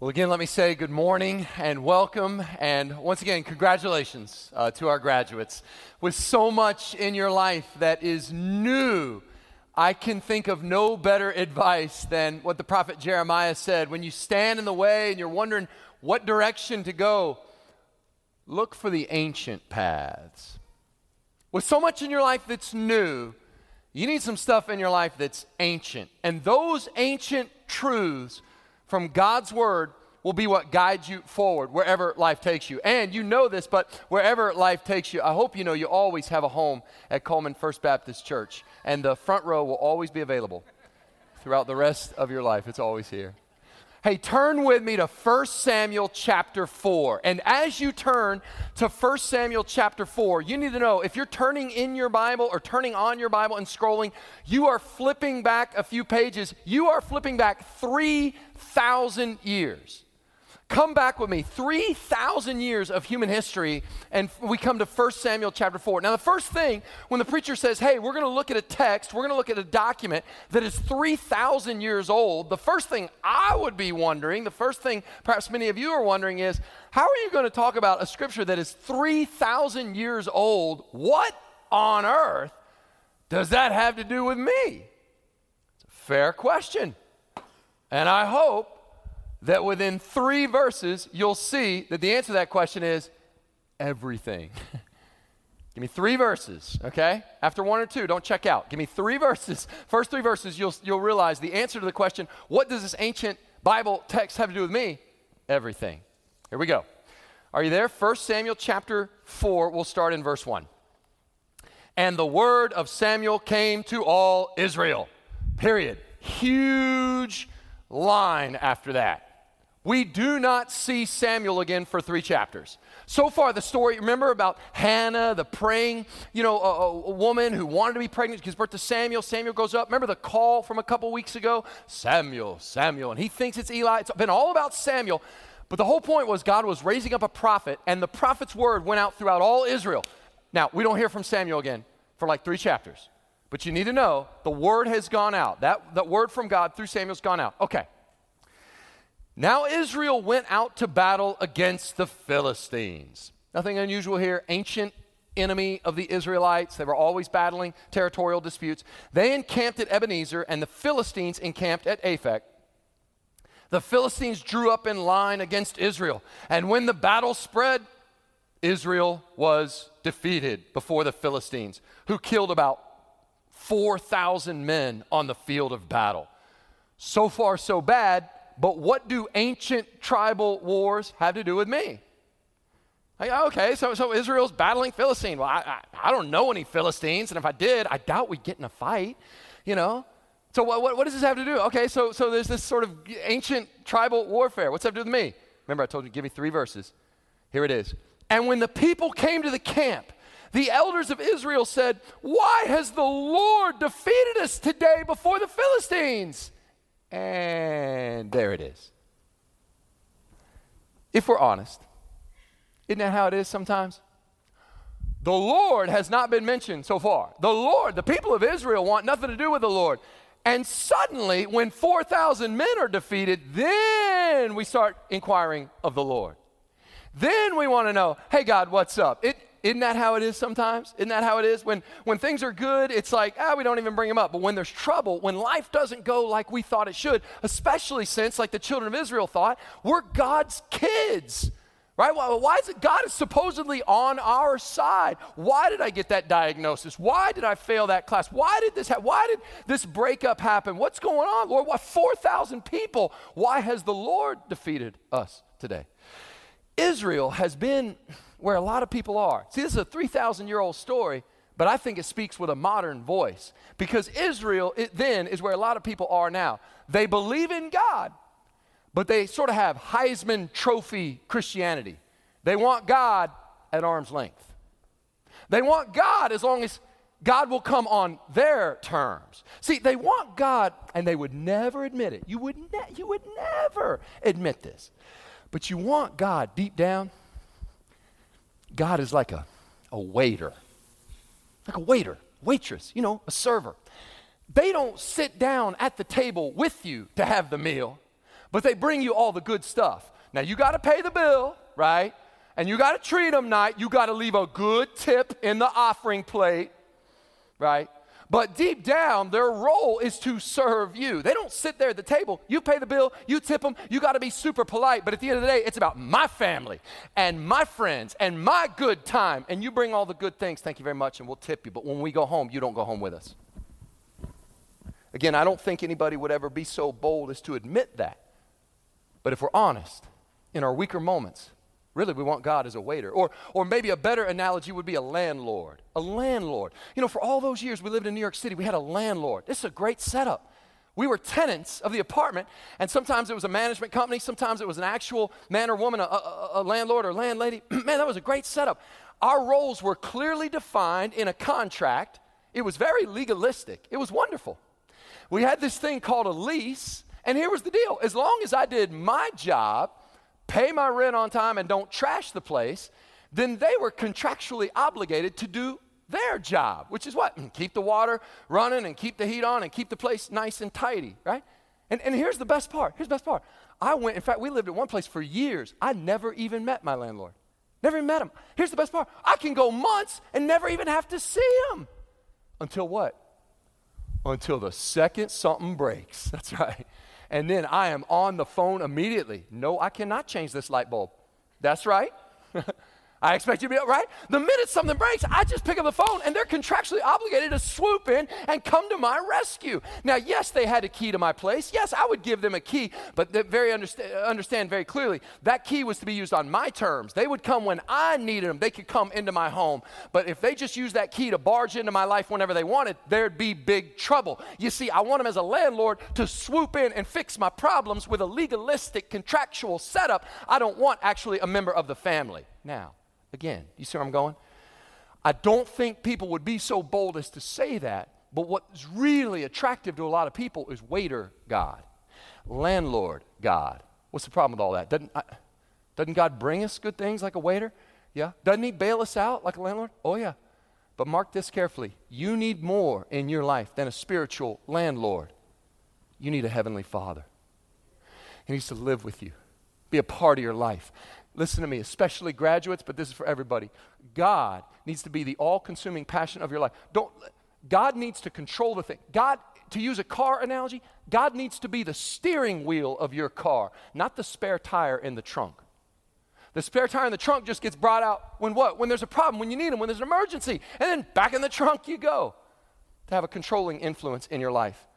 Well, again, let me say good morning and welcome. And once again, congratulations uh, to our graduates. With so much in your life that is new, I can think of no better advice than what the prophet Jeremiah said. When you stand in the way and you're wondering what direction to go, look for the ancient paths. With so much in your life that's new, you need some stuff in your life that's ancient. And those ancient truths from God's word will be what guides you forward wherever life takes you. And you know this, but wherever life takes you, I hope you know you always have a home at Coleman First Baptist Church. And the front row will always be available throughout the rest of your life. It's always here. Hey, turn with me to 1 Samuel chapter 4. And as you turn to 1 Samuel chapter 4, you need to know if you're turning in your Bible or turning on your Bible and scrolling, you are flipping back a few pages. You are flipping back 3,000 years. Come back with me, 3,000 years of human history, and we come to 1 Samuel chapter 4. Now, the first thing, when the preacher says, hey, we're going to look at a text, we're going to look at a document that is 3,000 years old, the first thing I would be wondering, the first thing perhaps many of you are wondering is, how are you going to talk about a scripture that is 3,000 years old? What on earth does that have to do with me? It's a fair question. And I hope that within three verses, you'll see that the answer to that question is everything. Give me three verses, okay? After one or two, don't check out. Give me three verses. First three verses, you'll, you'll realize the answer to the question what does this ancient Bible text have to do with me? Everything. Here we go. Are you there? 1 Samuel chapter 4, we'll start in verse 1. And the word of Samuel came to all Israel. Period. Huge line after that we do not see Samuel again for three chapters. So far, the story, remember about Hannah, the praying, you know, a, a, woman who wanted to be pregnant, gives birth to Samuel. Samuel goes up. Remember the call from a couple weeks ago? Samuel, Samuel. And he thinks it's Eli. It's been all about Samuel. But the whole point was God was raising up a prophet, and the prophet's word went out throughout all Israel. Now, we don't hear from Samuel again for like three chapters. But you need to know the word has gone out. That, that word from God through Samuel's gone out. Okay. Now Israel went out to battle against the Philistines. Nothing unusual here. Ancient enemy of the Israelites. They were always battling territorial disputes. They encamped at Ebenezer, and the Philistines encamped at Aphek. The Philistines drew up in line against Israel, and when the battle spread, Israel was defeated before the Philistines, who killed about 4,000 men on the field of battle. So far, so bad but what do ancient tribal wars have to do with me? Like, okay, so, so Israel's battling Philistine. Well, I, I, I, don't know any Philistines, and if I did, I doubt we'd get in a fight, you know? So what, what, what, does this have to do? Okay, so, so there's this sort of ancient tribal warfare. What's that to do with me? Remember, I told you, give me three verses. Here it is. And when the people came to the camp, the elders of Israel said, Why has the Lord defeated us today before the Philistines? And there it is. If we're honest, isn't that how it is sometimes? The Lord has not been mentioned so far. The Lord, the people of Israel want nothing to do with the Lord. And suddenly, when 4,000 men are defeated, then we start inquiring of the Lord. Then we want to know, hey, God, what's up? It, isn't that how it is sometimes? Isn't that how it is? When, when things are good, it's like, ah, we don't even bring them up. But when there's trouble, when life doesn't go like we thought it should, especially since, like the children of Israel thought, we're God's kids. Right? Why, why is it God is supposedly on our side? Why did I get that diagnosis? Why did I fail that class? Why did this ha- why did this breakup happen? What's going on, Lord? Why 4,000 people? Why has the Lord defeated us today? Israel has been where a lot of people are. See, this is a 3,000 year old story, but I think it speaks with a modern voice because Israel it then is where a lot of people are now. They believe in God, but they sort of have Heisman Trophy Christianity. They want God at arm's length. They want God as long as God will come on their terms. See, they want God, and they would never admit it. You would, ne- you would never admit this. But you want God deep down God is like a, a waiter, like a waiter, waitress, you know, a server. They don't sit down at the table with you to have the meal, but they bring you all the good stuff. Now you got to pay the bill, right? And you got to treat them nice. You got to leave a good tip in the offering plate, right? But deep down, their role is to serve you. They don't sit there at the table. You pay the bill, you tip them, you got to be super polite. But at the end of the day, it's about my family and my friends and my good time. And you bring all the good things. Thank you very much, and we'll tip you. But when we go home, you don't go home with us. Again, I don't think anybody would ever be so bold as to admit that. But if we're honest, in our weaker moments, Really, we want God as a waiter. Or, or maybe a better analogy would be a landlord. A landlord. You know, for all those years we lived in New York City, we had a landlord. This is a great setup. We were tenants of the apartment, and sometimes it was a management company, sometimes it was an actual man or woman, a, a, a landlord or landlady. Man, that was a great setup. Our roles were clearly defined in a contract. It was very legalistic. It was wonderful. We had this thing called a lease, and here was the deal as long as I did my job, pay my rent on time and don't trash the place, then they were contractually obligated to do their job, which is what? Keep the water running and keep the heat on and keep the place nice and tidy, right? And, and here's the best part. Here's the best part. I went, in fact, we lived at one place for years. I never even met my landlord. Never even met him. Here's the best part. I can go months and never even have to see him. Until what? Until the second something breaks. That's right and then I am on the phone immediately. No, I cannot change this light bulb. That's right. I expect you to be right. The minute something breaks, I just pick up the phone and they're contractually obligated to swoop in and come to my rescue. Now, yes, they had a key to my place. Yes, I would give them a key, but very understa- understand very clearly that key was to be used on my terms. They would come when I needed them. They could come into my home. But if they just used that key to barge into my life whenever they wanted, there'd be big trouble. You see, I want them as a landlord to swoop in and fix my problems with a legalistic contractual setup. I don't want actually a member of the family. Now, Again, you see where I'm going? I don't think people would be so bold as to say that, but what's really attractive to a lot of people is waiter God, landlord God. What's the problem with all that? Doesn't, I, doesn't God bring us good things like a waiter? Yeah. Doesn't He bail us out like a landlord? Oh, yeah. But mark this carefully. You need more in your life than a spiritual landlord. You need a heavenly father. He needs to live with you, be a part of your life. Listen to me, especially graduates, but this is for everybody. God needs to be the all consuming passion of your life. Don't, God needs to control the thing. God, to use a car analogy, God needs to be the steering wheel of your car, not the spare tire in the trunk. The spare tire in the trunk just gets brought out when what? When there's a problem, when you need them, when there's an emergency. And then back in the trunk you go to have a controlling influence in your life.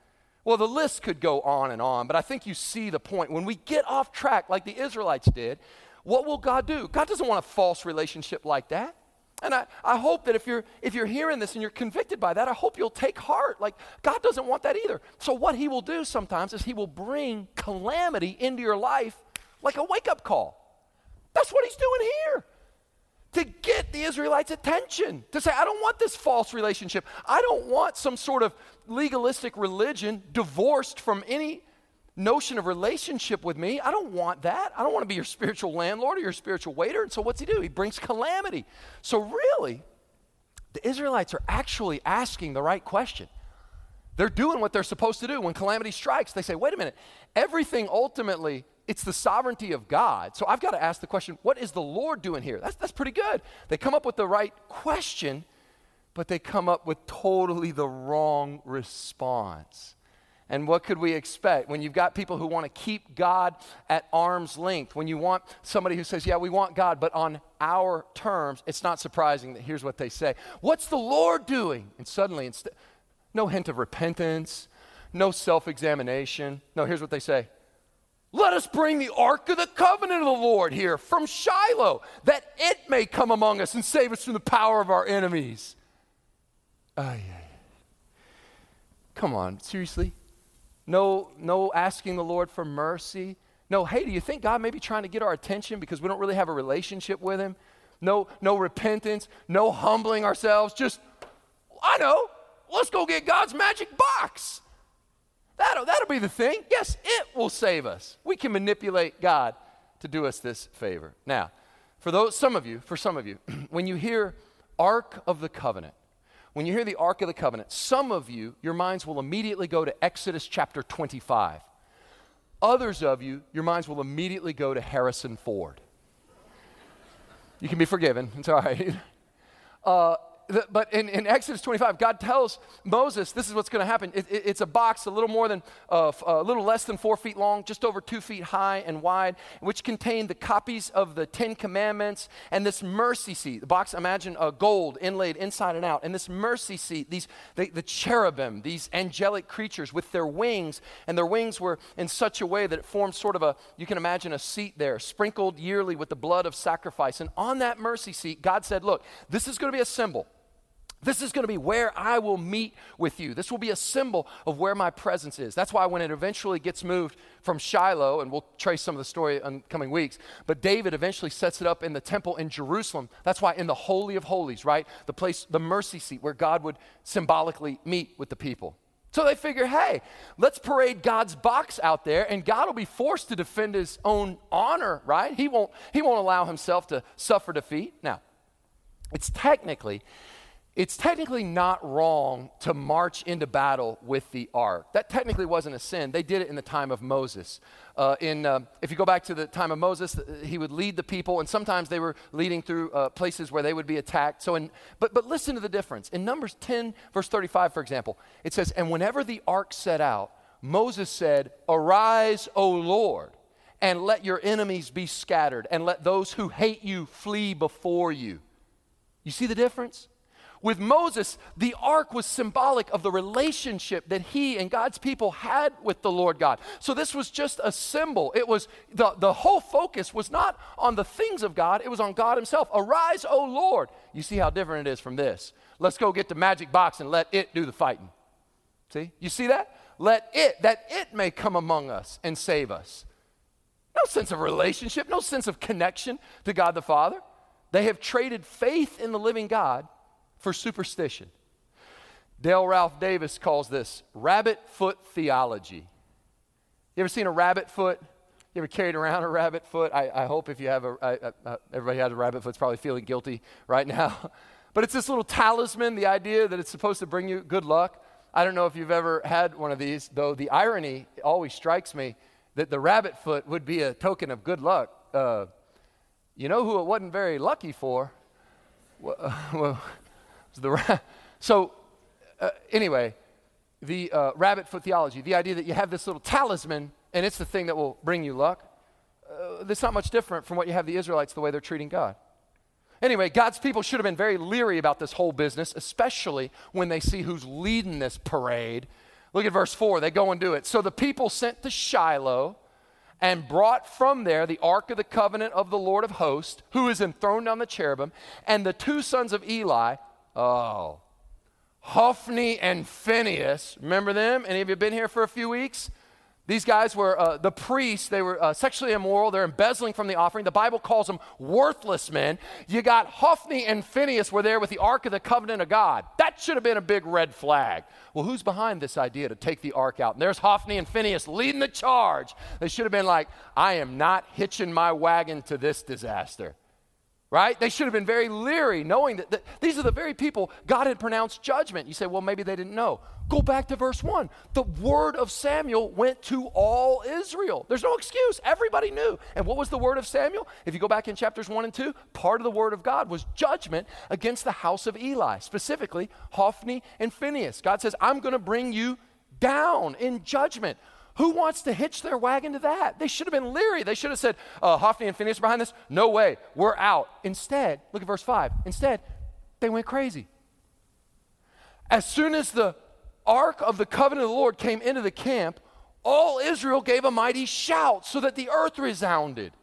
Well, the list could go on and on, but I think you see the point. When we get off track like the Israelites did, what will God do? God doesn't want a false relationship like that. And I, I hope that if you're, if you're hearing this and you're convicted by that, I hope you'll take heart. Like, God doesn't want that either. So, what He will do sometimes is He will bring calamity into your life like a wake up call. That's what He's doing here to get the Israelites' attention, to say, I don't want this false relationship. I don't want some sort of legalistic religion divorced from any notion of relationship with me. I don't want that. I don't want to be your spiritual landlord or your spiritual waiter. And so what's he do? He brings calamity. So really, the Israelites are actually asking the right question. They're doing what they're supposed to do. When calamity strikes, they say, wait a minute, everything ultimately, it's the sovereignty of God. So I've got to ask the question, what is the Lord doing here? That's, that's pretty good. They come up with the right question, but they come up with totally the wrong response. And what could we expect when you've got people who want to keep God at arm's length? When you want somebody who says, Yeah, we want God, but on our terms, it's not surprising that here's what they say What's the Lord doing? And suddenly, inst- no hint of repentance, no self examination. No, here's what they say Let us bring the ark of the covenant of the Lord here from Shiloh, that it may come among us and save us from the power of our enemies. Oh, yeah. Come on, seriously? No, no asking the Lord for mercy. No, hey, do you think God may be trying to get our attention because we don't really have a relationship with Him? No, no repentance, no humbling ourselves. Just, I know, let's go get God's magic box. That'll, that'll be the thing. Yes, it will save us. We can manipulate God to do us this favor. Now, for those, some of you, for some of you, when you hear Ark of the Covenant, when you hear the Ark of the Covenant, some of you, your minds will immediately go to Exodus chapter 25. Others of you, your minds will immediately go to Harrison Ford. You can be forgiven, it's all right. Uh, the, but in, in, Exodus 25, God tells Moses this is what's going to happen. It, it, it's a box a little more than, uh, a little less than four feet long, just over two feet high and wide, which contained the copies of the Ten Commandments and this mercy seat. The box, imagine uh, gold inlaid inside and out. And this mercy seat, these, the, the cherubim, these angelic creatures with their wings, and their wings were in such a way that it formed sort of a, you can imagine a seat there, sprinkled yearly with the blood of sacrifice. And on that mercy seat, God said, Look, this is going to be a symbol. This is going to be where I will meet with you. This will be a symbol of where my presence is. That's why when it eventually gets moved from Shiloh, and we'll trace some of the story in coming weeks, but David eventually sets it up in the temple in Jerusalem. That's why in the Holy of Holies, right? The place, the mercy seat where God would symbolically meet with the people. So they figure, hey, let's parade God's box out there, and God will be forced to defend his own honor, right? He won't, he won't allow himself to suffer defeat. Now, it's technically it's technically not wrong to march into battle with the ark. That technically wasn't a sin. They did it in the time of Moses. Uh, in, uh, if you go back to the time of Moses, he would lead the people, and sometimes they were leading through uh, places where they would be attacked. So, in, but, but listen to the difference. In Numbers 10, verse 35, for example, it says, And whenever the ark set out, Moses said, Arise, O Lord, and let your enemies be scattered, and let those who hate you flee before you. You see the difference? With Moses, the ark was symbolic of the relationship that he and God's people had with the Lord God. So this was just a symbol. It was the, the whole focus was not on the things of God, it was on God Himself. Arise, O Lord. You see how different it is from this. Let's go get the magic box and let it do the fighting. See? You see that? Let it, that it may come among us and save us. No sense of relationship, no sense of connection to God the Father. They have traded faith in the living God for superstition. Dale Ralph Davis calls this rabbit foot theology. You ever seen a rabbit foot? You ever carried around a rabbit foot? I, I hope if you have a, I, I, everybody has a rabbit foot, it's probably feeling guilty right now. but it's this little talisman, the idea that it's supposed to bring you good luck. I don't know if you've ever had one of these, though the irony always strikes me that the rabbit foot would be a token of good luck. Uh, you know who it wasn't very lucky for? Well, the so, uh, anyway, the uh, rabbit foot theology, the idea that you have this little talisman and it's the thing that will bring you luck, uh, that's not much different from what you have the Israelites, the way they're treating God. Anyway, God's people should have been very leery about this whole business, especially when they see who's leading this parade. Look at verse 4. They go and do it. So the people sent to Shiloh and brought from there the ark of the covenant of the Lord of hosts, who is enthroned on the cherubim, and the two sons of Eli, Oh. Hophni and Phinehas, remember them? Any of you been here for a few weeks? These guys were uh, the priests. They were uh, sexually immoral. They're embezzling from the offering. The Bible calls them worthless men. You got Hophni and Phinehas were there with the Ark of the Covenant of God. That should have been a big red flag. Well, who's behind this idea to take the Ark out? And there's Hophni and Phinehas leading the charge. They should have been like, I am not hitching my wagon to this disaster right? They should have been very leery, knowing that, that, these are the very people God had pronounced judgment. You say, well, maybe they didn't know. Go back to verse 1. The word of Samuel went to all Israel. There's no excuse. Everybody knew. And what was the word of Samuel? If you go back in chapters 1 and 2, part of the word of God was judgment against the house of Eli, specifically Hophni and Phinehas. God says, I'm going to bring you down in judgment. Who wants to hitch their wagon to that? They should have been leery. They should have said, uh, Hophni and Phinehas behind this? No way. We're out. Instead, look at verse 5. Instead, they went crazy. As soon as the ark of the covenant of the Lord came into the camp, all Israel gave a mighty shout so that the earth resounded.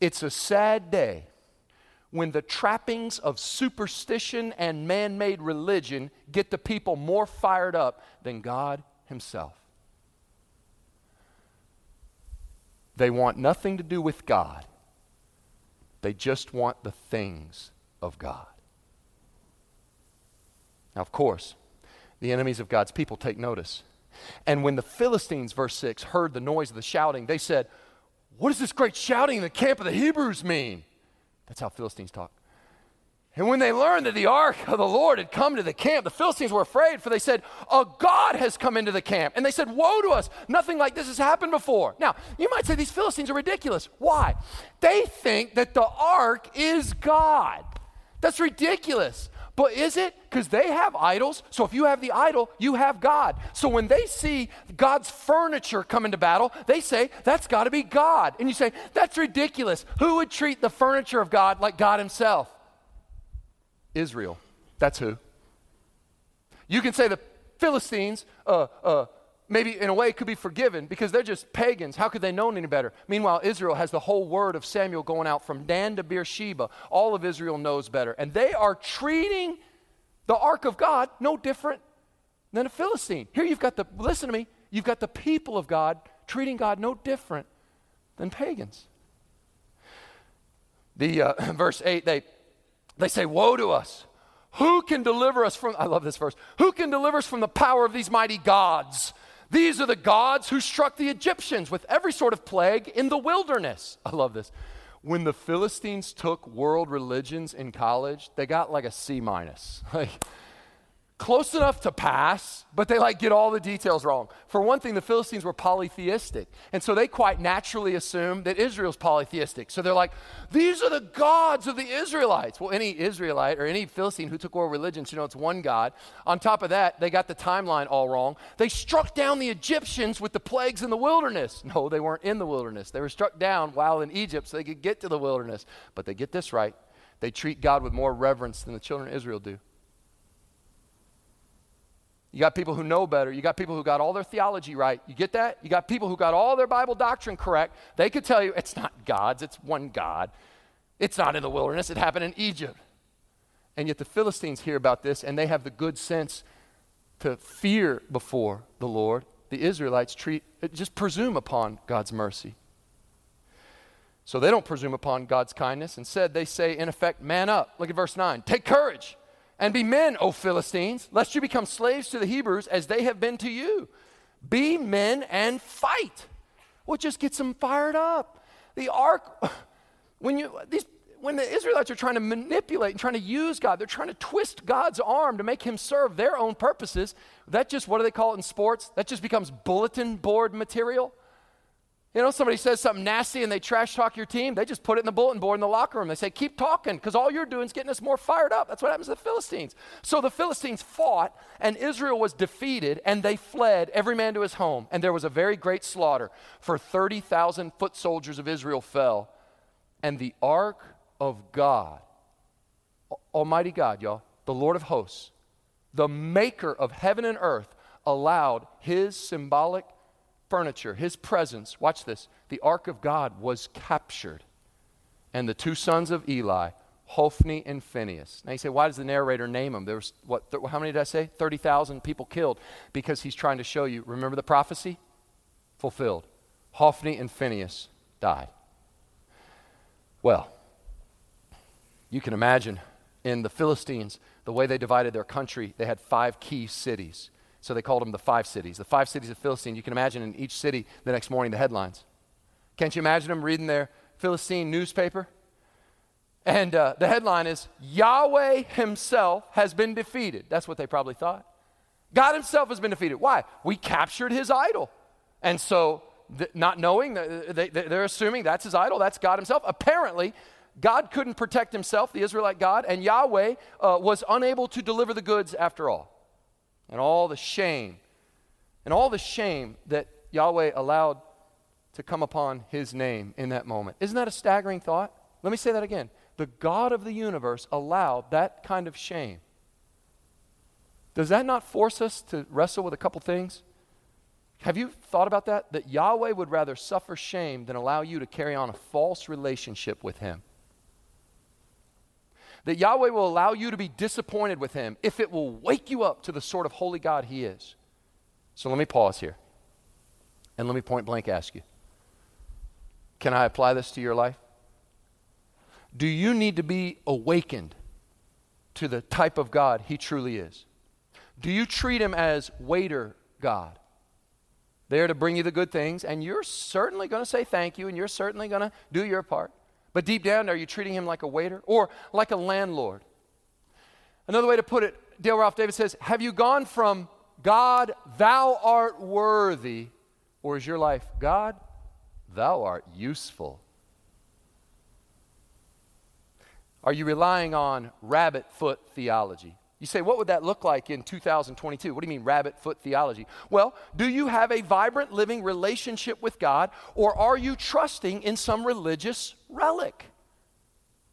It's a sad day when the trappings of superstition and man made religion get the people more fired up than God himself. They want nothing to do with God, they just want the things of God. Now, of course, the enemies of God's people take notice. And when the Philistines, verse 6, heard the noise of the shouting, they said, What does this great shouting in the camp of the Hebrews mean? That's how Philistines talk. And when they learned that the ark of the Lord had come to the camp, the Philistines were afraid, for they said, A God has come into the camp. And they said, Woe to us! Nothing like this has happened before. Now, you might say these Philistines are ridiculous. Why? They think that the ark is God. That's ridiculous. But is it? Because they have idols. So if you have the idol, you have God. So when they see God's furniture come into battle, they say, that's got to be God. And you say, that's ridiculous. Who would treat the furniture of God like God Himself? Israel. That's who. You can say the Philistines, uh, uh, maybe in a way, could be forgiven because they're just pagans. How could they know any better? Meanwhile, Israel has the whole word of Samuel going out from Dan to Beersheba. All of Israel knows better. And they are treating the ark of God no different than a Philistine. Here you've got the, listen to me, you've got the people of God treating God no different than pagans. The uh, verse 8, they they say, Woe to us! Who can deliver us from, I love this verse, who can deliver us from the power of these mighty gods? These are the gods who struck the Egyptians with every sort of plague in the wilderness. I love this. When the Philistines took world religions in college, they got like a C minus. Like, close enough to pass, but they like get all the details wrong. For one thing, the Philistines were polytheistic. And so they quite naturally assume that Israel's polytheistic. So they're like, these are the gods of the Israelites. Well, any Israelite or any Philistine who took world religions, you know, it's one God. On top of that, they got the timeline all wrong. They struck down the Egyptians with the plagues in the wilderness. No, they weren't in the wilderness. They were struck down while in Egypt so they could get to the wilderness. But they get this right. They treat God with more reverence than the children of Israel do. You got people who know better. You got people who got all their theology right. You get that? You got people who got all their Bible doctrine correct. They could tell you it's not God's, it's one God. It's not in the wilderness, it happened in Egypt. And yet the Philistines hear about this and they have the good sense to fear before the Lord. The Israelites treat just presume upon God's mercy. So they don't presume upon God's kindness. Instead, they say, in effect, man up. Look at verse 9. Take courage and be men, O Philistines, lest you become slaves to the Hebrews as they have been to you. Be men and fight. Well, just gets them fired up. The ark, when you these when the Israelites are trying to manipulate and trying to use God, they're trying to twist God's arm to make him serve their own purposes. That just, what do they call it in sports? That just becomes bulletin board material. You know, somebody says something nasty and they trash talk your team, they just put it in the bulletin board in the locker room. They say, keep talking, because all you're doing is getting us more fired up. That's what happens to the Philistines. So the Philistines fought, and Israel was defeated, and they fled, every man to his home. And there was a very great slaughter, for 30,000 foot soldiers of Israel fell. And the ark of God, Almighty God, y'all, the Lord of hosts, the maker of heaven and earth, allowed his symbolic furniture, his presence, watch this, the ark of God was captured. And the two sons of Eli, Hophni and Phinehas. Now you say, why does the narrator name them? There was, what, th- how many did I say? 30,000 people killed. Because he's trying to show you, remember the prophecy? Fulfilled. Hophni and Phinehas died. Well, you can imagine in the Philistines, the way they divided their country, they had five key cities. So they called them the five cities. The five cities of Philistine. You can imagine in each city the next morning the headlines. Can't you imagine them reading their Philistine newspaper? And uh, the headline is Yahweh himself has been defeated. That's what they probably thought. God himself has been defeated. Why? We captured his idol. And so, th- not knowing, they, they're assuming that's his idol, that's God himself. Apparently, God couldn't protect himself, the Israelite God, and Yahweh uh, was unable to deliver the goods after all and all the shame, and all the shame that Yahweh allowed to come upon his name in that moment. Isn't that a staggering thought? Let me say that again. The God of the universe allowed that kind of shame. Does that not force us to wrestle with a couple things? Have you thought about that? That Yahweh would rather suffer shame than allow you to carry on a false relationship with him that Yahweh will allow you to be disappointed with Him if it will wake you up to the sort of holy God He is. So let me pause here and let me point blank ask you Can I apply this to your life? Do you need to be awakened to the type of God He truly is? Do you treat Him as waiter God? There to bring you the good things, and you're certainly going to say thank you, and you're certainly going to do your part. But deep down, are you treating him like a waiter or like a landlord Another way to put it, Dale Ralph Davis says, Have you gone from God, thou art worthy, or is your life, God, thou art useful? Are you relying on rabbit foot theology? You say, what would that look like in 2022? What do you mean, rabbit foot theology? Well, do you have a vibrant, living relationship with God, or are you trusting in some religious relic?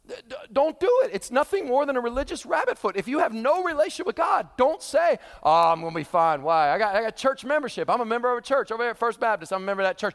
D- don't do it. It's nothing more than a religious rabbit foot. If you have no relationship with God, don't say, Oh, I'm going to be fine. Why? I got, I got church membership. I'm a member of a church over here at First Baptist. I'm a member of that church.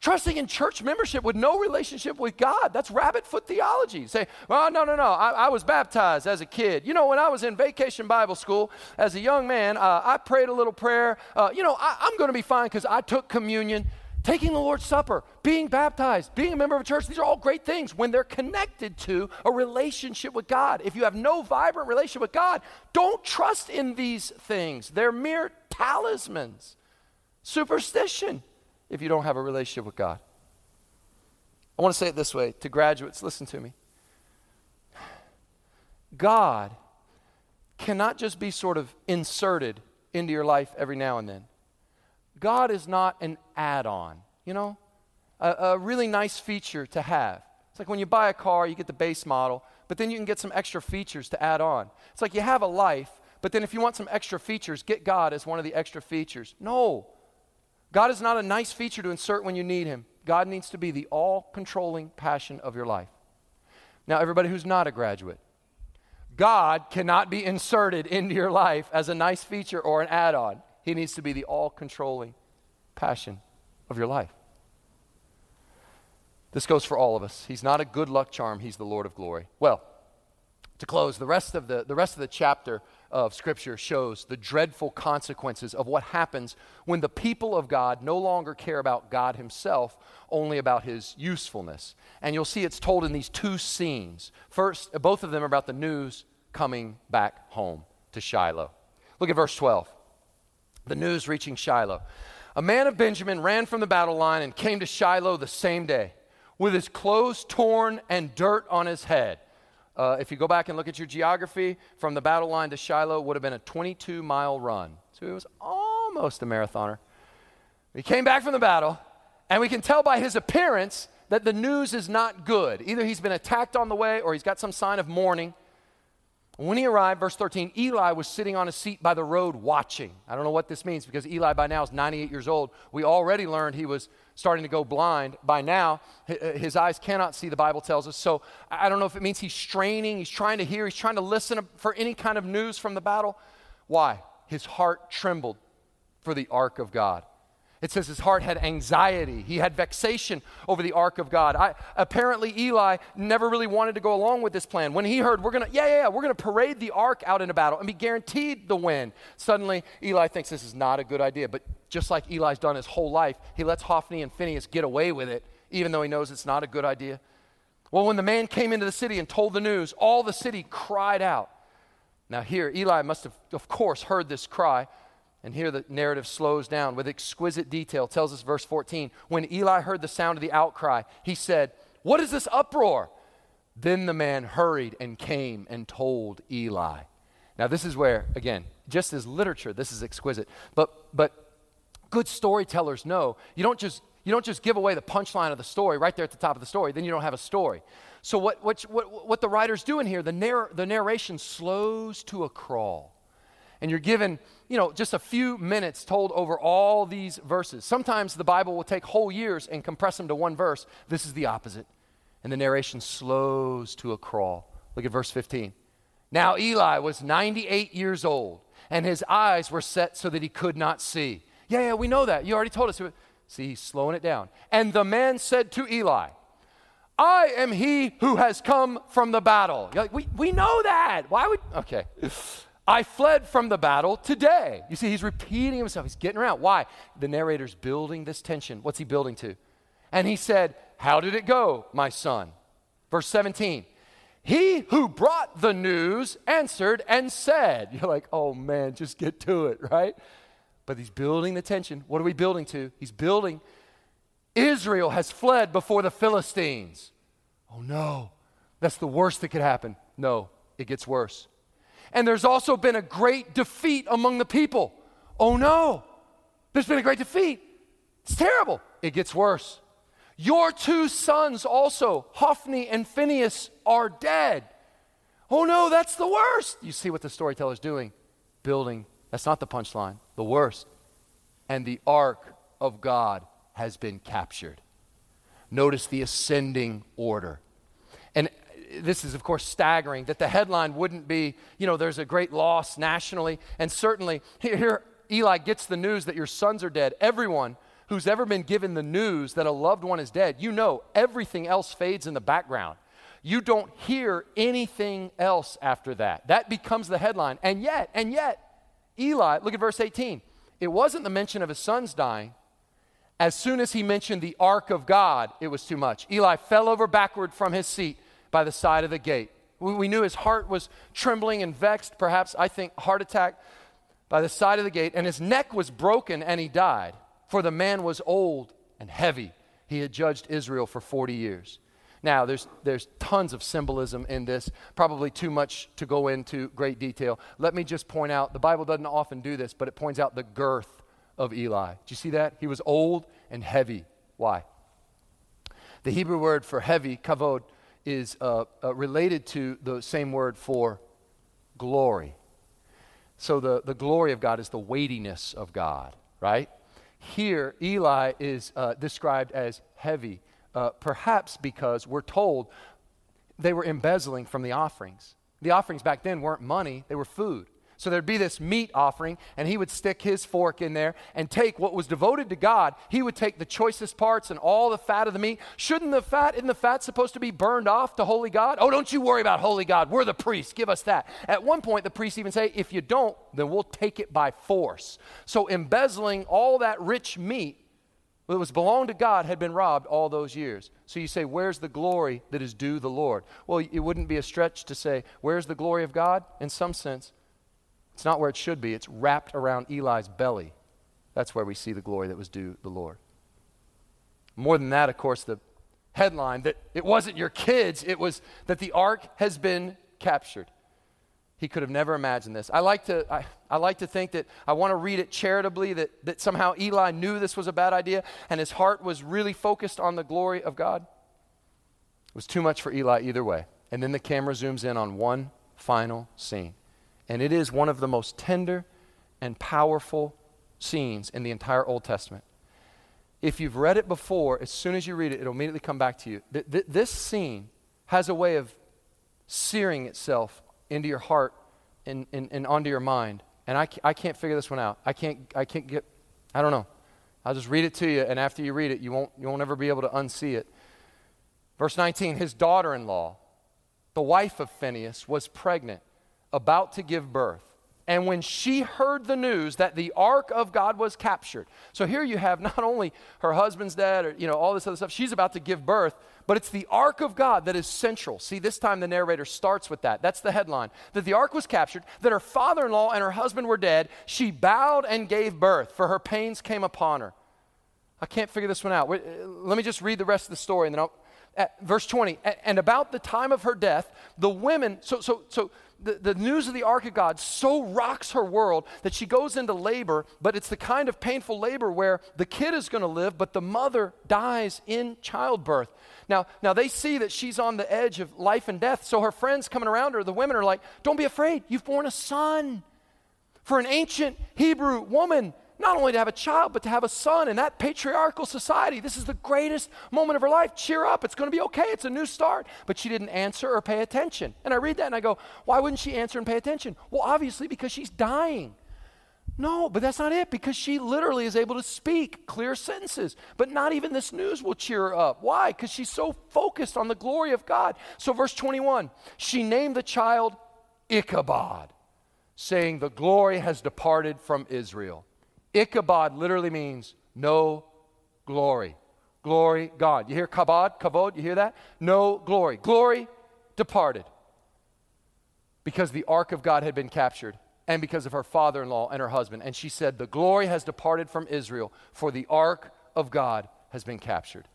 Trusting in church membership with no relationship with God, that's rabbit foot theology. Say, well, no, no, no, I, I, was baptized as a kid. You know, when I was in vacation Bible school as a young man, uh, I prayed a little prayer. Uh, you know, I, I'm going to be fine because I took communion. Taking the Lord's Supper, being baptized, being a member of a church, these are all great things when they're connected to a relationship with God. If you have no vibrant relationship with God, don't trust in these things. They're mere talismans, superstition if you don't have a relationship with God. I want to say it this way to graduates, listen to me. God cannot just be sort of inserted into your life every now and then. God is not an add on, you know, a, a, really nice feature to have. It's like when you buy a car, you get the base model, but then you can get some extra features to add on. It's like you have a life, but then if you want some extra features, get God as one of the extra features. No, God is not a nice feature to insert when you need Him. God needs to be the all controlling passion of your life. Now, everybody who's not a graduate, God cannot be inserted into your life as a nice feature or an add on. He needs to be the all controlling passion of your life. This goes for all of us. He's not a good luck charm, He's the Lord of glory. Well, to close, the rest of the, the, rest of the chapter of Scripture shows the dreadful consequences of what happens when the people of God no longer care about God Himself, only about His usefulness. And you'll see it's told in these two scenes. First, both of them are about the news coming back home to Shiloh. Look at verse 12. The news reaching Shiloh. A man of Benjamin ran from the battle line and came to Shiloh the same day with his clothes torn and dirt on his head. Uh, if you go back and look at your geography, from the battle line to Shiloh would have been a 22 mile run. So he was almost a marathoner. He came back from the battle, and we can tell by his appearance that the news is not good. Either he's been attacked on the way or he's got some sign of mourning. When he arrived, verse 13, Eli was sitting on a seat by the road watching. I don't know what this means because Eli by now is 98 years old. We already learned he was starting to go blind. By now, uh, his eyes cannot see, the Bible tells us. So I don't know if it means he's straining, he's trying to hear, he's trying to listen for any kind of news from the battle. Why? His heart trembled for the ark of God. It says his heart had anxiety. He had vexation over the ark of God. I, apparently, Eli never really wanted to go along with this plan. When he heard, we're going to, yeah, yeah, yeah, we're going to parade the ark out in a battle and be guaranteed the win, suddenly Eli thinks this is not a good idea. But just like Eli's done his whole life, he lets Hophni and Phinehas get away with it, even though he knows it's not a good idea. Well, when the man came into the city and told the news, all the city cried out. Now, here, Eli must have, of course, heard this cry and here the narrative slows down with exquisite detail. Tells us verse 14. When Eli heard the sound of the outcry, he said, What is this uproar? Then the man hurried and came and told Eli. Now, this is where, again, just as literature, this is exquisite. But, but good storytellers know you don't just you don't just give away the punchline of the story right there at the top of the story, then you don't have a story. So, what, what, what, what the writer's doing here, the, narr- the narration slows to a crawl and you're given, you know, just a few minutes told over all these verses. Sometimes the Bible will take whole years and compress them to one verse. This is the opposite. And the narration slows to a crawl. Look at verse 15. Now Eli was 98 years old, and his eyes were set so that he could not see. Yeah, yeah, we know that. You already told us. See, he's slowing it down. And the man said to Eli, I am he who has come from the battle. Like, we, we know that. Why would, okay. I fled from the battle today. You see, he's repeating himself. He's getting around. Why? The narrator's building this tension. What's he building to? And he said, How did it go, my son? Verse 17. He who brought the news answered and said, You're like, oh man, just get to it, right? But he's building the tension. What are we building to? He's building. Israel has fled before the Philistines. Oh no, that's the worst that could happen. No, it gets worse. And there's also been a great defeat among the people. Oh no, there's been a great defeat. It's terrible. It gets worse. Your two sons also, Hophni and Phinehas, are dead. Oh no, that's the worst. You see what the storyteller's doing? Building. That's not the punchline. The worst. And the ark of God has been captured. Notice the ascending order. This is, of course, staggering that the headline wouldn't be, you know, there's a great loss nationally. And certainly, here Eli gets the news that your sons are dead. Everyone who's ever been given the news that a loved one is dead, you know everything else fades in the background. You don't hear anything else after that. That becomes the headline. And yet, and yet, Eli, look at verse 18. It wasn't the mention of his sons dying. As soon as he mentioned the ark of God, it was too much. Eli fell over backward from his seat by the side of the gate. We, knew his heart was trembling and vexed, perhaps, I think, heart attack by the side of the gate, and his neck was broken and he died. For the man was old and heavy. He had judged Israel for 40 years. Now, there's, there's tons of symbolism in this, probably too much to go into great detail. Let me just point out the Bible doesn't often do this, but it points out the girth of Eli. Do you see that? He was old and heavy. Why? The Hebrew word for heavy, kavod, is uh, uh, related to the same word for glory. So the, the glory of God is the weightiness of God, right? Here, Eli is uh, described as heavy, uh, perhaps because we're told they were embezzling from the offerings. The offerings back then weren't money, they were food. So there'd be this meat offering, and he would stick his fork in there and take what was devoted to God. He would take the choicest parts and all the fat of the meat. Shouldn't the fat, isn't the fat supposed to be burned off to holy God? Oh, don't you worry about holy God. We're the priests. Give us that. At one point, the priests even say, if you don't, then we'll take it by force. So embezzling all that rich meat that was belonged to God had been robbed all those years. So you say, where's the glory that is due the Lord? Well, it wouldn't be a stretch to say, where's the glory of God? In some sense, it's not where it should be, it's wrapped around Eli's belly. That's where we see the glory that was due the Lord. More than that, of course, the headline that it wasn't your kids, it was that the ark has been captured. He could have never imagined this. I like to, I, I like to think that I want to read it charitably that, that somehow Eli knew this was a bad idea and his heart was really focused on the glory of God. It was too much for Eli either way. And then the camera zooms in on one final scene. And it is one of the most tender and powerful scenes in the entire Old Testament. If you've read it before, as soon as you read it, it'll immediately come back to you. Th- th- this scene has a way of searing itself into your heart and, and, and onto your mind. And I, I can't figure this one out. I can't, I can't get, I don't know. I'll just read it to you, and after you read it, you won't, you won't ever be able to unsee it. Verse 19 His daughter in law, the wife of Phinehas, was pregnant about to give birth. And when she heard the news that the ark of God was captured, so here you have not only her husband's dead or you know all this other stuff, she's about to give birth, but it's the ark of God that is central. See, this time the narrator starts with that. That's the headline. That the ark was captured, that her father-in-law and her husband were dead. She bowed and gave birth, for her pains came upon her. I can't figure this one out. Uh, let me just read the rest of the story and then I'll at verse 20 and about the time of her death the women so so so the, the news of the ark of God so rocks her world that she goes into labor, but it's the kind of painful labor where the kid is going to live, but the mother dies in childbirth. Now, now they see that she's on the edge of life and death, so her friends coming around her, the women are like, Don't be afraid, you've born a son. For an ancient Hebrew woman, not only to have a child, but to have a son in that patriarchal society. This is the greatest moment of her life. Cheer up. It's going to be okay. It's a new start. But she didn't answer or pay attention. And I read that and I go, why wouldn't she answer and pay attention? Well, obviously, because she's dying. No, but that's not it, because she literally is able to speak clear sentences. But not even this news will cheer her up. Why? Because she's so focused on the glory of God. So, verse 21 she named the child Ichabod, saying, The glory has departed from Israel. Ichabod literally means no glory. Glory God. You hear kabod, kavod, you hear that? No glory. Glory departed. Because the ark of God had been captured and because of her father in law and her husband. And she said, The glory has departed from Israel, for the ark of God has been captured.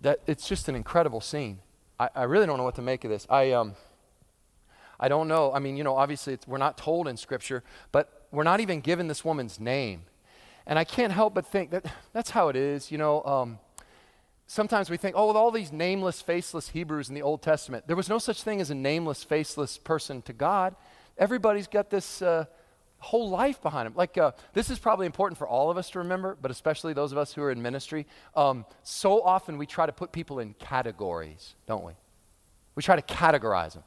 That, it's just an incredible scene. I, I really don't know what to make of this. I, um, I don't know. I mean, you know, obviously we're not told in Scripture, but we're not even given this woman's name. And I can't help but think that that's how it is. You know, um, sometimes we think, oh, with all these nameless, faceless Hebrews in the Old Testament, there was no such thing as a nameless, faceless person to God. Everybody's got this uh, whole life behind them. Like, uh, this is probably important for all of us to remember, but especially those of us who are in ministry. Um, so often we try to put people in categories, don't we? We try to categorize them.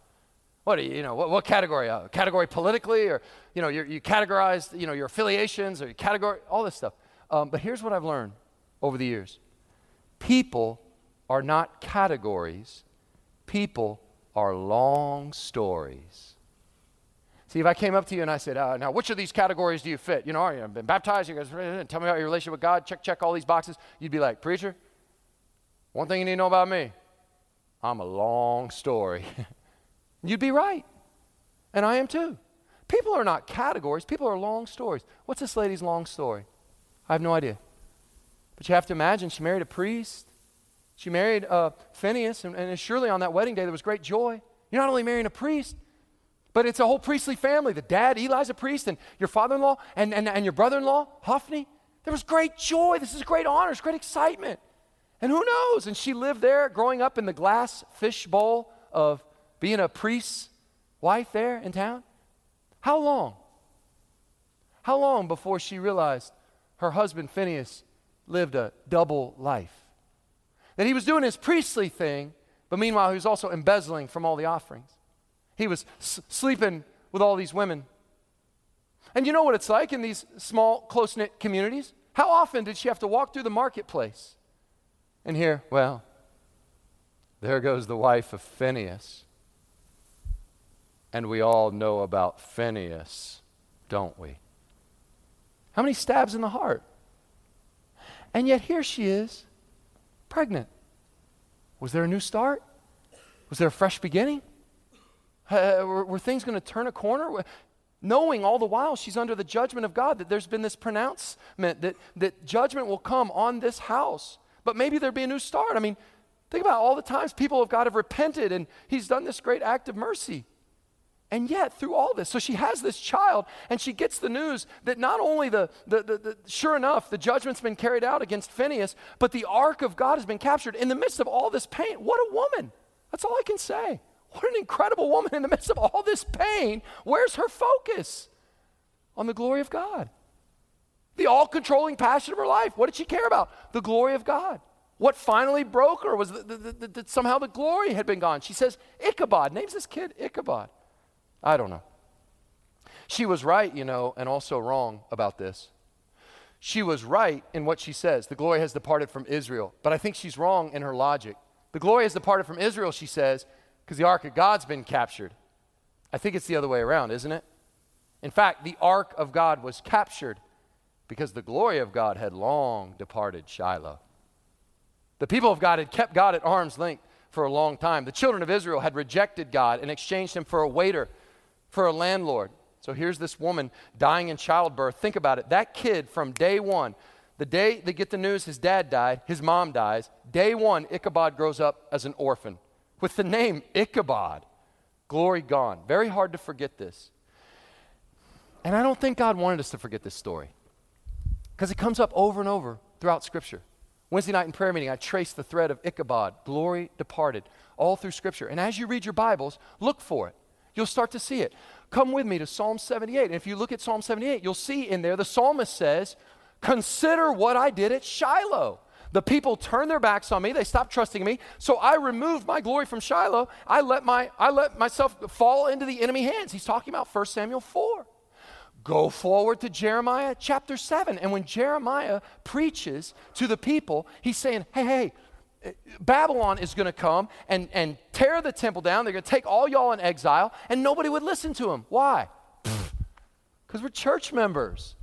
What, you know, what, what category? Uh, category politically, or, you know, you categorize, you know, your affiliations, or your category, all this stuff. Um, but here's what I've learned over the years. People are not categories. People are long stories. See, if I came up to you and I said, uh, now, which of these categories do you fit? You know, are you been baptized? You guys, tell me about your relationship with God. Check, check all these boxes. You'd be like, preacher, one thing you need to know about me, I'm a long story. You'd be right. And I am too. People are not categories, people are long stories. What's this lady's long story? I have no idea. But you have to imagine she married a priest. She married uh, Phinehas, and, and surely on that wedding day there was great joy. You're not only marrying a priest, but it's a whole priestly family. The dad, Eli's a priest, and your father in law, and, and, and your brother in law, Hophni. There was great joy. This is great honor. It's great excitement. And who knows? And she lived there growing up in the glass fish bowl of being a priest's wife there in town. How long? How long before she realized her husband Phinehas lived a double life? That he was doing his priestly thing, but meanwhile he was also embezzling from all the offerings. He was s- sleeping with all these women. And you know what it's like in these small, close knit communities? How often did she have to walk through the marketplace and hear, well, there goes the wife of Phinehas. And we all know about Phinehas, don't we? How many stabs in the heart? And yet here she is, pregnant. Was there a new start? Was there a fresh beginning? Uh, were, were things going to turn a corner? Knowing all the while she's under the judgment of God, that there's been this pronouncement that, that judgment will come on this house. But maybe there'd be a new start. I mean, think about all the times people of God have repented and he's done this great act of mercy. And yet, through all this, so she has this child, and she gets the news that not only the, the, the, the, sure enough, the judgment's been carried out against Phinehas, but the ark of God has been captured in the midst of all this pain. What a woman! That's all I can say. What an incredible woman in the midst of all this pain. Where's her focus? On the glory of God. The all controlling passion of her life. What did she care about? The glory of God. What finally broke her was that somehow the glory had been gone. She says, Ichabod. Names this kid Ichabod. I don't know. She was right, you know, and also wrong about this. She was right in what she says. The glory has departed from Israel. But I think she's wrong in her logic. The glory has departed from Israel, she says, because the ark of God's been captured. I think it's the other way around, isn't it? In fact, the ark of God was captured because the glory of God had long departed Shiloh. The people of God had kept God at arm's length for a long time. The children of Israel had rejected God and exchanged him for a waiter, for a landlord. So here's this woman dying in childbirth. Think about it. That kid from day one, the day they get the news his dad died, his mom dies, day one, Ichabod grows up as an orphan with the name Ichabod. Glory gone. Very hard to forget this. And I don't think God wanted us to forget this story because it comes up over and over throughout Scripture. Wednesday night in prayer meeting, I traced the thread of Ichabod, glory departed, all through Scripture. And as you read your Bibles, look for it. You'll start to see it. Come with me to Psalm 78. And if you look at Psalm 78, you'll see in there the psalmist says, Consider what I did at Shiloh. The people turned their backs on me. They stopped trusting me. So I removed my glory from Shiloh. I let, my, I let myself fall into the enemy hands. He's talking about 1 Samuel 4. Go forward to Jeremiah chapter 7. And when Jeremiah preaches to the people, he's saying, hey, hey, Babylon is going to come and, and tear the temple down. They're going to take all y'all in exile, and nobody would listen to him. Why? Because we're church members.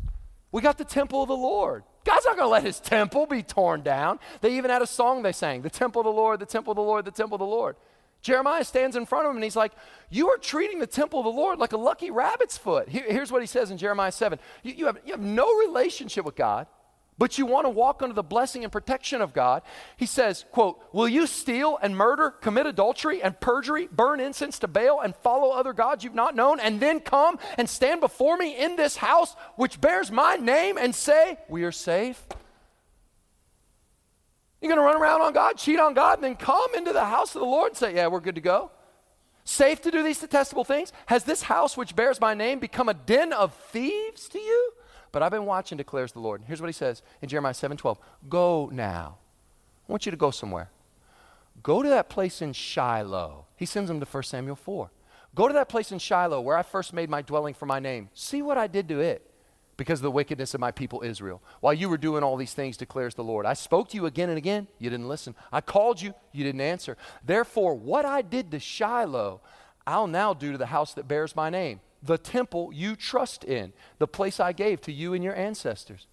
We got the temple of the Lord. God's not going to let his temple be torn down. They even had a song they sang the temple of the Lord, the temple of the Lord, the temple of the Lord. Jeremiah stands in front of him and he's like, You are treating the temple of the Lord like a lucky rabbit's foot. Here, here's what he says in Jeremiah 7 you, you, have, you have no relationship with God. But you want to walk under the blessing and protection of God, he says, quote, Will you steal and murder, commit adultery and perjury, burn incense to Baal, and follow other gods you've not known, and then come and stand before me in this house which bears my name and say, We are safe? You're going to run around on God, cheat on God, and then come into the house of the Lord and say, Yeah, we're good to go? Safe to do these detestable things? Has this house which bears my name become a den of thieves to you? But I've been watching, declares the Lord. Here's what he says in Jeremiah 7:12. Go now. I want you to go somewhere. Go to that place in Shiloh. He sends them to 1 Samuel 4. Go to that place in Shiloh where I first made my dwelling for my name. See what I did to it because of the wickedness of my people Israel. While you were doing all these things, declares the Lord. I spoke to you again and again. You didn't listen. I called you. You didn't answer. Therefore, what I did to Shiloh, I'll now do to the house that bears my name the temple you trust in, the place I gave to you and your ancestors.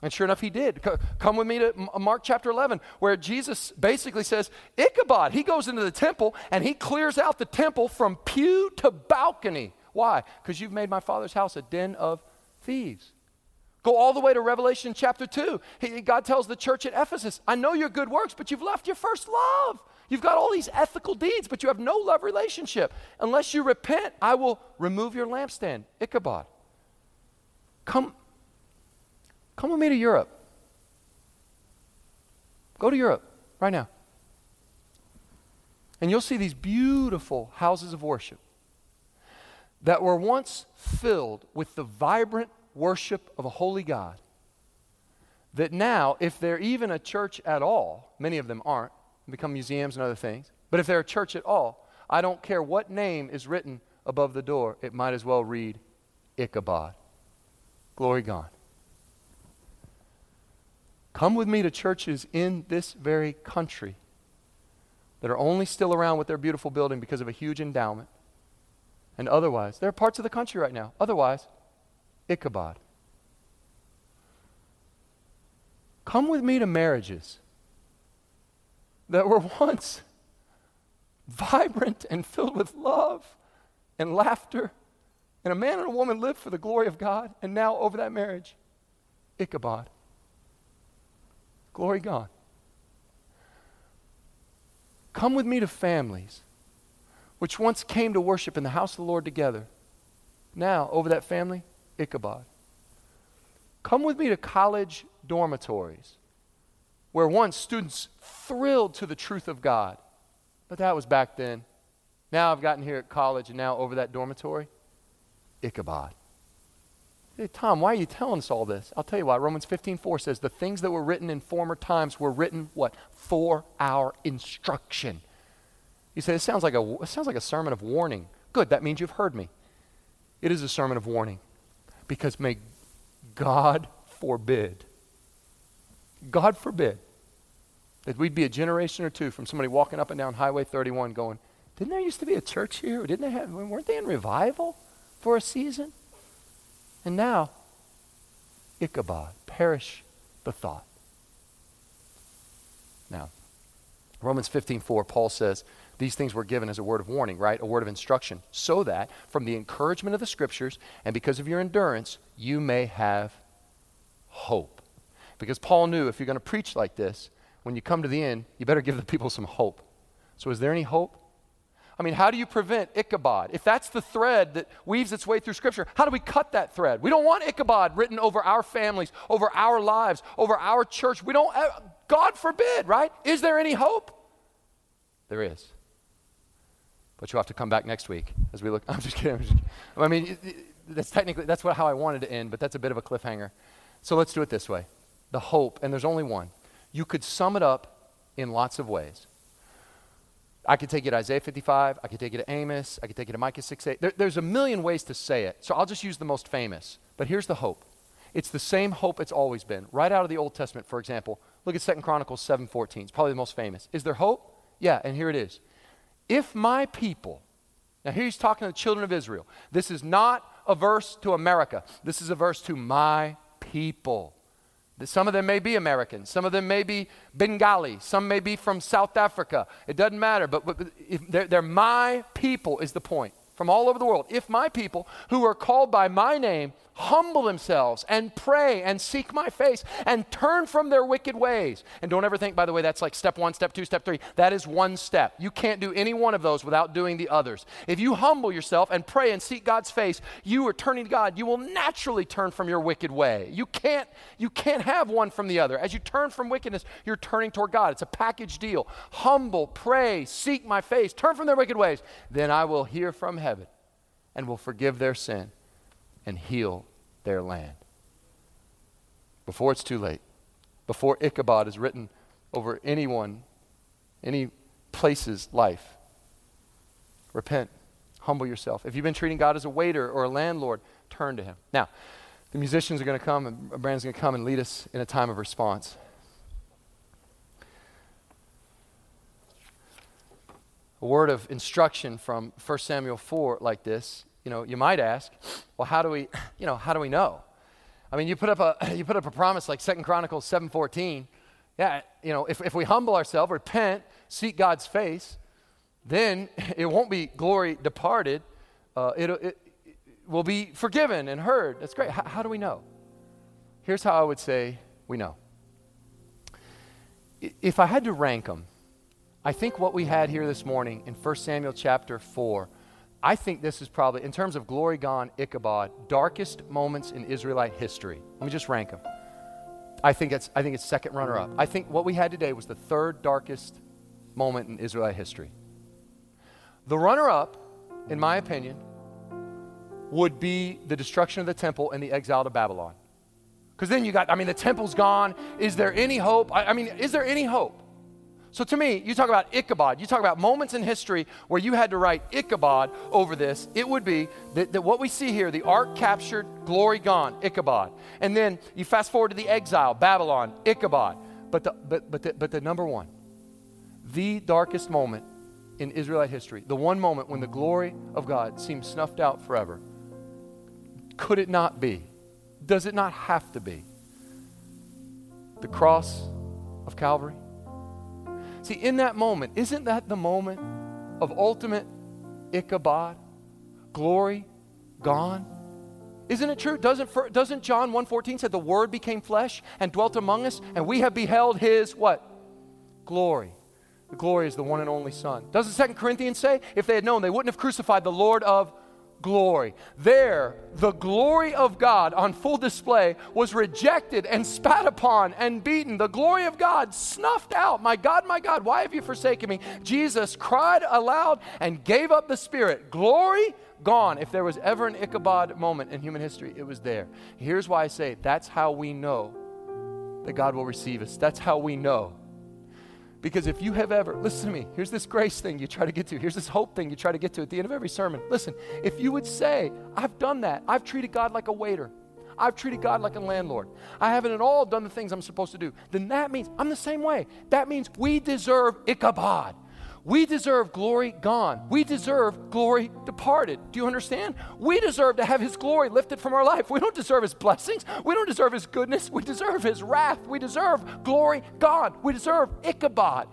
And sure enough, he did. Come with me to Mark chapter 11, where Jesus basically says, Ichabod. He goes into the temple and he clears out the temple from pew to balcony. Why? Because you've made my father's house a den of thieves. Go all the way to Revelation chapter 2. He, God tells the church at Ephesus, I know your good works, but you've left your first love. You've got all these ethical deeds, but you have no love relationship. Unless you repent, I will remove your lampstand. Ichabod. Come, come with me to Europe. Go to Europe right now. And you'll see these beautiful houses of worship that were once filled with the vibrant worship of a holy God. That now, if they're even a church at all, many of them aren't, become museums and other things. But if they're a church at all, I don't care what name is written above the door, it might as well read Ichabod. Glory gone. Come with me to churches in this very country that are only still around with their beautiful building because of a huge endowment. And otherwise, there are parts of the country right now. Otherwise, Ichabod. Come with me to marriages that were once vibrant and filled with love and laughter. And a man and a woman lived for the glory of God, and now over that marriage, Ichabod. Glory gone. Come with me to families which once came to worship in the house of the Lord together. Now, over that family, Ichabod. Come with me to college dormitories where once students thrilled to the truth of God. But that was back then. Now I've gotten here at college and now over that dormitory, Ichabod. Hey, Tom, why are you telling us all this? I'll tell you why. Romans 15, 4 says, The things that were written in former times were written, what? For our instruction. You say, it sounds like a, it sounds like a sermon of warning. Good, that means you've heard me. It is a sermon of warning. Because may God forbid God forbid that we'd be a generation or two from somebody walking up and down Highway 31 going, didn't there used to be a church here? Didn't they have, weren't they in revival for a season? And now, Ichabod, perish the thought. Now, Romans 15:4, Paul says, these things were given as a word of warning, right? A word of instruction, so that from the encouragement of the scriptures and because of your endurance, you may have hope. Because Paul knew if you're going to preach like this, when you come to the end, you better give the people some hope. So, is there any hope? I mean, how do you prevent Ichabod? If that's the thread that weaves its way through Scripture, how do we cut that thread? We don't want Ichabod written over our families, over our lives, over our church. We don't, uh, God forbid, right? Is there any hope? There is. But you'll have to come back next week as we look. I'm just kidding. I'm just kidding. I mean, that's technically, that's what, how I wanted to end, but that's a bit of a cliffhanger. So let's do it this way the hope, and there's only one. You could sum it up in lots of ways. I could take it to Isaiah 55. I could take it to Amos. I could take it to Micah 6 8. There, there's a million ways to say it. So I'll just use the most famous. But here's the hope. It's the same hope it's always been. Right out of the Old Testament, for example, look at 2 Chronicles 7:14. It's probably the most famous. Is there hope? Yeah, and here it is. If my people, now here he's talking to the children of Israel. This is not a verse to America. This is a verse to my people. Some of them may be Americans. Some of them may be Bengali. Some may be from South Africa. It doesn't matter, but, but they're, they're my people, is the point. From all over the world, if my people who are called by my name humble themselves and pray and seek my face and turn from their wicked ways. And don't ever think, by the way, that's like step one, step two, step three. That is one step. You can't do any one of those without doing the others. If you humble yourself and pray and seek God's face, you are turning to God. You will naturally turn from your wicked way. You can't, you can't have one from the other. As you turn from wickedness, you're turning toward God. It's a package deal. Humble, pray, seek my face, turn from their wicked ways. Then I will hear from heaven and will forgive their sin and heal their land. Before it's too late, before Ichabod is written over anyone, any place's life, repent, humble yourself. If you've been treating God as a waiter or a landlord, turn to Him. Now, the musicians are going to come, and Brandon's going to come and lead us in a time of response. A word of instruction from 1 Samuel 4 like this you know, you might ask, well, how do we, you know, how do we know? I mean, you put up a, you put up a promise like Second Chronicles 7.14. Yeah, you know, if, if we humble ourselves, repent, seek God's face, then it won't be glory departed. Uh, it, it, it will be forgiven and heard. That's great. How, how do we know? Here's how I would say we know. If I had to rank them, I think what we had here this morning in 1 Samuel chapter 4 I think this is probably, in terms of glory gone, Ichabod, darkest moments in Israelite history. Let me just rank them. I think it's, I think it's second runner up. I think what we had today was the third darkest moment in Israelite history. The runner up, in my opinion, would be the destruction of the temple and the exile to Babylon. Because then you got, I mean, the temple's gone. Is there any hope? I, I mean, is there any hope? So to me, you talk about Ichabod, you talk about moments in history where you had to write Ichabod over this, it would be that, that, what we see here, the ark captured, glory gone, Ichabod. And then you fast forward to the exile, Babylon, Ichabod. But the, but, but the, but the number one, the darkest moment in Israelite history, the one moment when the glory of God seemed snuffed out forever, could it not be? Does it not have to be? The cross of Calvary? See, in that moment, isn't that the moment of ultimate Ichabod? Glory gone? Isn't it true? Doesn't, doesn't John 1.14 say the Word became flesh and dwelt among us, and we have beheld His what? Glory. The glory is the one and only Son. Doesn't Second Corinthians say, if they had known, they wouldn't have crucified the Lord of glory. There, the glory of God on full display was rejected and spat upon and beaten. The glory of God snuffed out. My God, my God, why have you forsaken me? Jesus cried aloud and gave up the Spirit. Glory gone. If there was ever an Ichabod moment in human history, it was there. Here's why I say that's how we know that God will receive us. That's how we know because if you have ever, listen to me, here's this grace thing you try to get to, here's this hope thing you try to get to at the end of every sermon. Listen, if you would say, I've done that, I've treated God like a waiter, I've treated God like a landlord, I haven't at all done the things I'm supposed to do, then that means I'm the same way. That means we deserve Ichabod. We deserve glory gone. We deserve glory departed. Do you understand? We deserve to have His glory lifted from our life. We don't deserve His blessings. We don't deserve His goodness. We deserve His wrath. We deserve glory gone. We deserve Ichabod.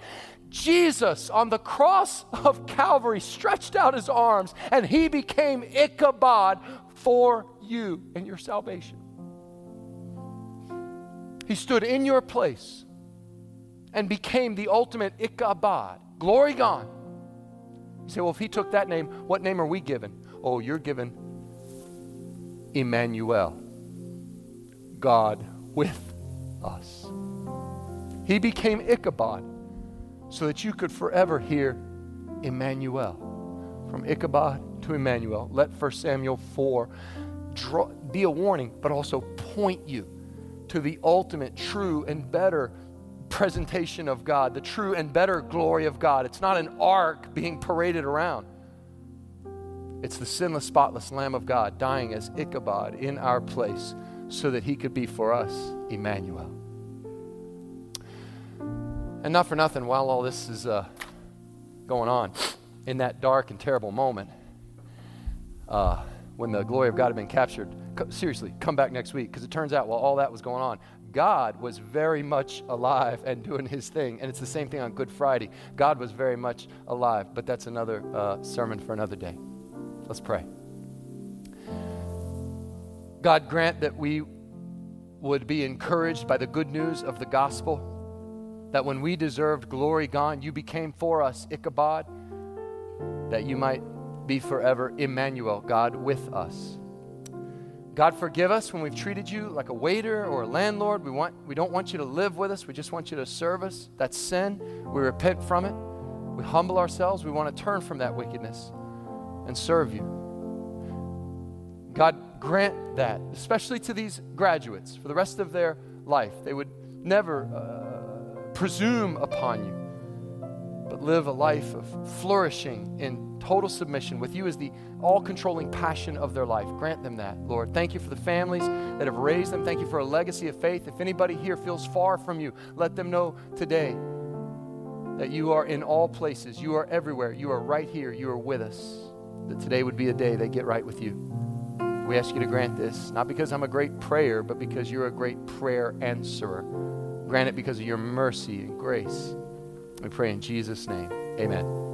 Jesus on the cross of Calvary stretched out His arms and He became Ichabod for you and your salvation. He stood in your place and became the ultimate Ichabod Glory gone. You say, well, if he took that name, what name are we given? Oh, you're given Emmanuel, God with us. He became Ichabod so that you could forever hear Emmanuel. From Ichabod to Emmanuel. Let 1 Samuel 4 draw, be a warning, but also point you to the ultimate, true, and better presentation of God, the true and better glory of God. It's not an ark being paraded around. It's the sinless, spotless Lamb of God dying as Ichabod in our place so that he could be for us Emmanuel. And not for nothing, while all this is uh, going on, in that dark and terrible moment, uh, when the glory of God had been captured, seriously, come back next week because it turns out while all that was going on, God was very much alive and doing his thing. And it's the same thing on Good Friday. God was very much alive, but that's another uh, sermon for another day. Let's pray. God, grant that we would be encouraged by the good news of the gospel that when we deserved glory gone, you became for us Ichabod, that you might be forever Emmanuel, God with us. God, forgive us when we've treated you like a waiter or a landlord. We, want, we don't want you to live with us. We just want you to serve us. That's sin. We repent from it. We humble ourselves. We want to turn from that wickedness and serve you. God, grant that, especially to these graduates for the rest of their life. They would never uh, presume upon you, but live a life of flourishing in total submission with you as the all controlling passion of their life. Grant them that, Lord. Thank you for the families that have raised them. Thank you for a legacy of faith. If anybody here feels far from you, let them know today that you are in all places, you are everywhere, you are right here, you are with us. That today would be a day they get right with you. We ask you to grant this, not because I'm a great prayer, but because you're a great prayer answerer. Grant it because of your mercy and grace. We pray in Jesus' name. Amen.